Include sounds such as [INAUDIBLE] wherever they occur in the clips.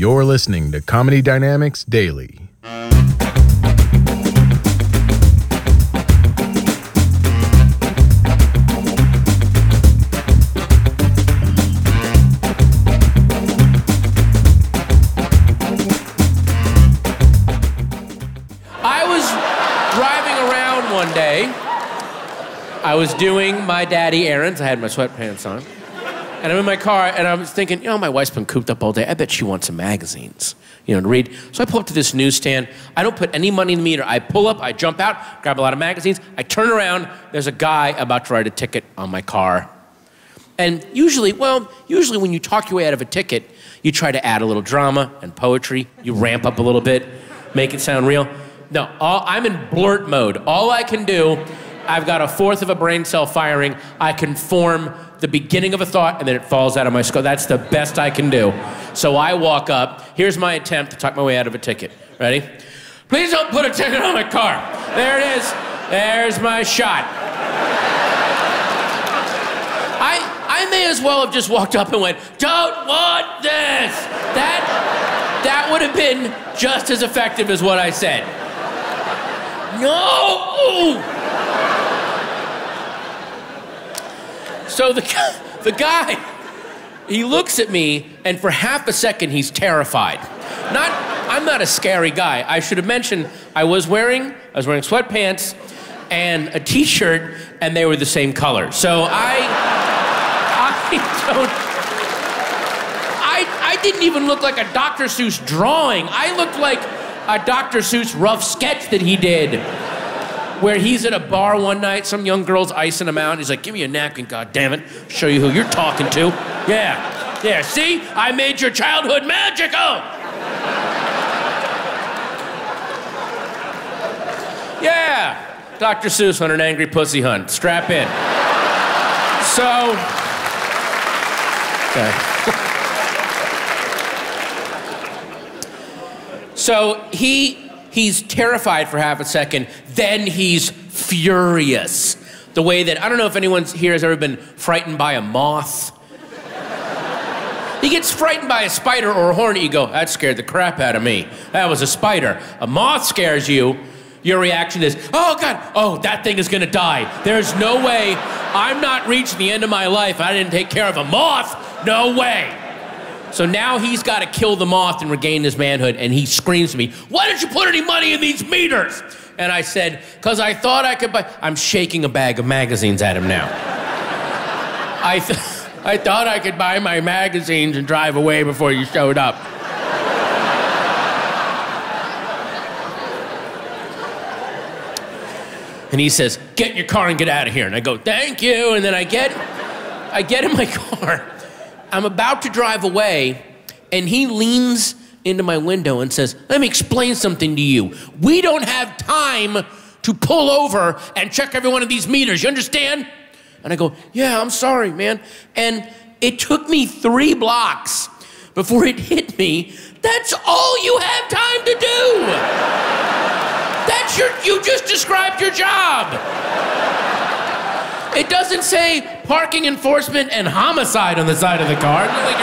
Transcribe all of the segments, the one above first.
You're listening to Comedy Dynamics Daily. I was driving around one day. I was doing my daddy errands. I had my sweatpants on. And I'm in my car and I was thinking, you know, my wife's been cooped up all day. I bet she wants some magazines, you know, to read. So I pull up to this newsstand. I don't put any money in the meter. I pull up, I jump out, grab a lot of magazines. I turn around. There's a guy about to write a ticket on my car. And usually, well, usually when you talk your way out of a ticket, you try to add a little drama and poetry. You ramp up a little bit, make it sound real. No, all, I'm in blurt mode. All I can do, I've got a fourth of a brain cell firing. I can form the beginning of a thought and then it falls out of my skull. That's the best I can do. So I walk up. Here's my attempt to talk my way out of a ticket. Ready? Please don't put a ticket on my car. There it is. There's my shot. I, I may as well have just walked up and went, Don't want this. That, that would have been just as effective as what I said. No! So the, [LAUGHS] the guy, he looks at me, and for half a second, he's terrified. Not, I'm not a scary guy. I should have mentioned I was wearing, I was wearing sweatpants and a t-shirt, and they were the same color. So I, [LAUGHS] I don't. I, I didn't even look like a Dr. Seuss drawing. I looked like a Dr. Seuss rough sketch that he did. Where he's at a bar one night, some young girl's icing him out. He's like, Give me a napkin, God damn it. Show you who you're talking to. Yeah. Yeah, see? I made your childhood magical. Yeah. Dr. Seuss on an angry pussy hunt. Strap in. So. Okay. So he he's terrified for half a second, then he's furious. The way that I don't know if anyone here has ever been frightened by a moth. He gets frightened by a spider or a hornet, you go, that scared the crap out of me. That was a spider. A moth scares you, your reaction is, oh God, oh, that thing is gonna die. There's no way I'm not reaching the end of my life. I didn't take care of a moth. No way. So now he's got to kill the moth and regain his manhood, and he screams to me, Why didn't you put any money in these meters? And I said, Because I thought I could buy. I'm shaking a bag of magazines at him now. I, th- I thought I could buy my magazines and drive away before you showed up. And he says, "Get your car and get out of here." And I go, "Thank you." And then I get, I get in my car. I'm about to drive away, and he leans into my window and says, "Let me explain something to you. We don't have time to pull over and check every one of these meters. You understand?" And I go, "Yeah, I'm sorry, man." And it took me three blocks before it hit me. That's all you have time to do. That's your, you just described your job. It doesn't say parking enforcement and homicide on the side of the car. Like.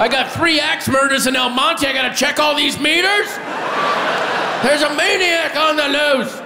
I got three axe murders in El Monte. I gotta check all these meters. There's a maniac on the loose.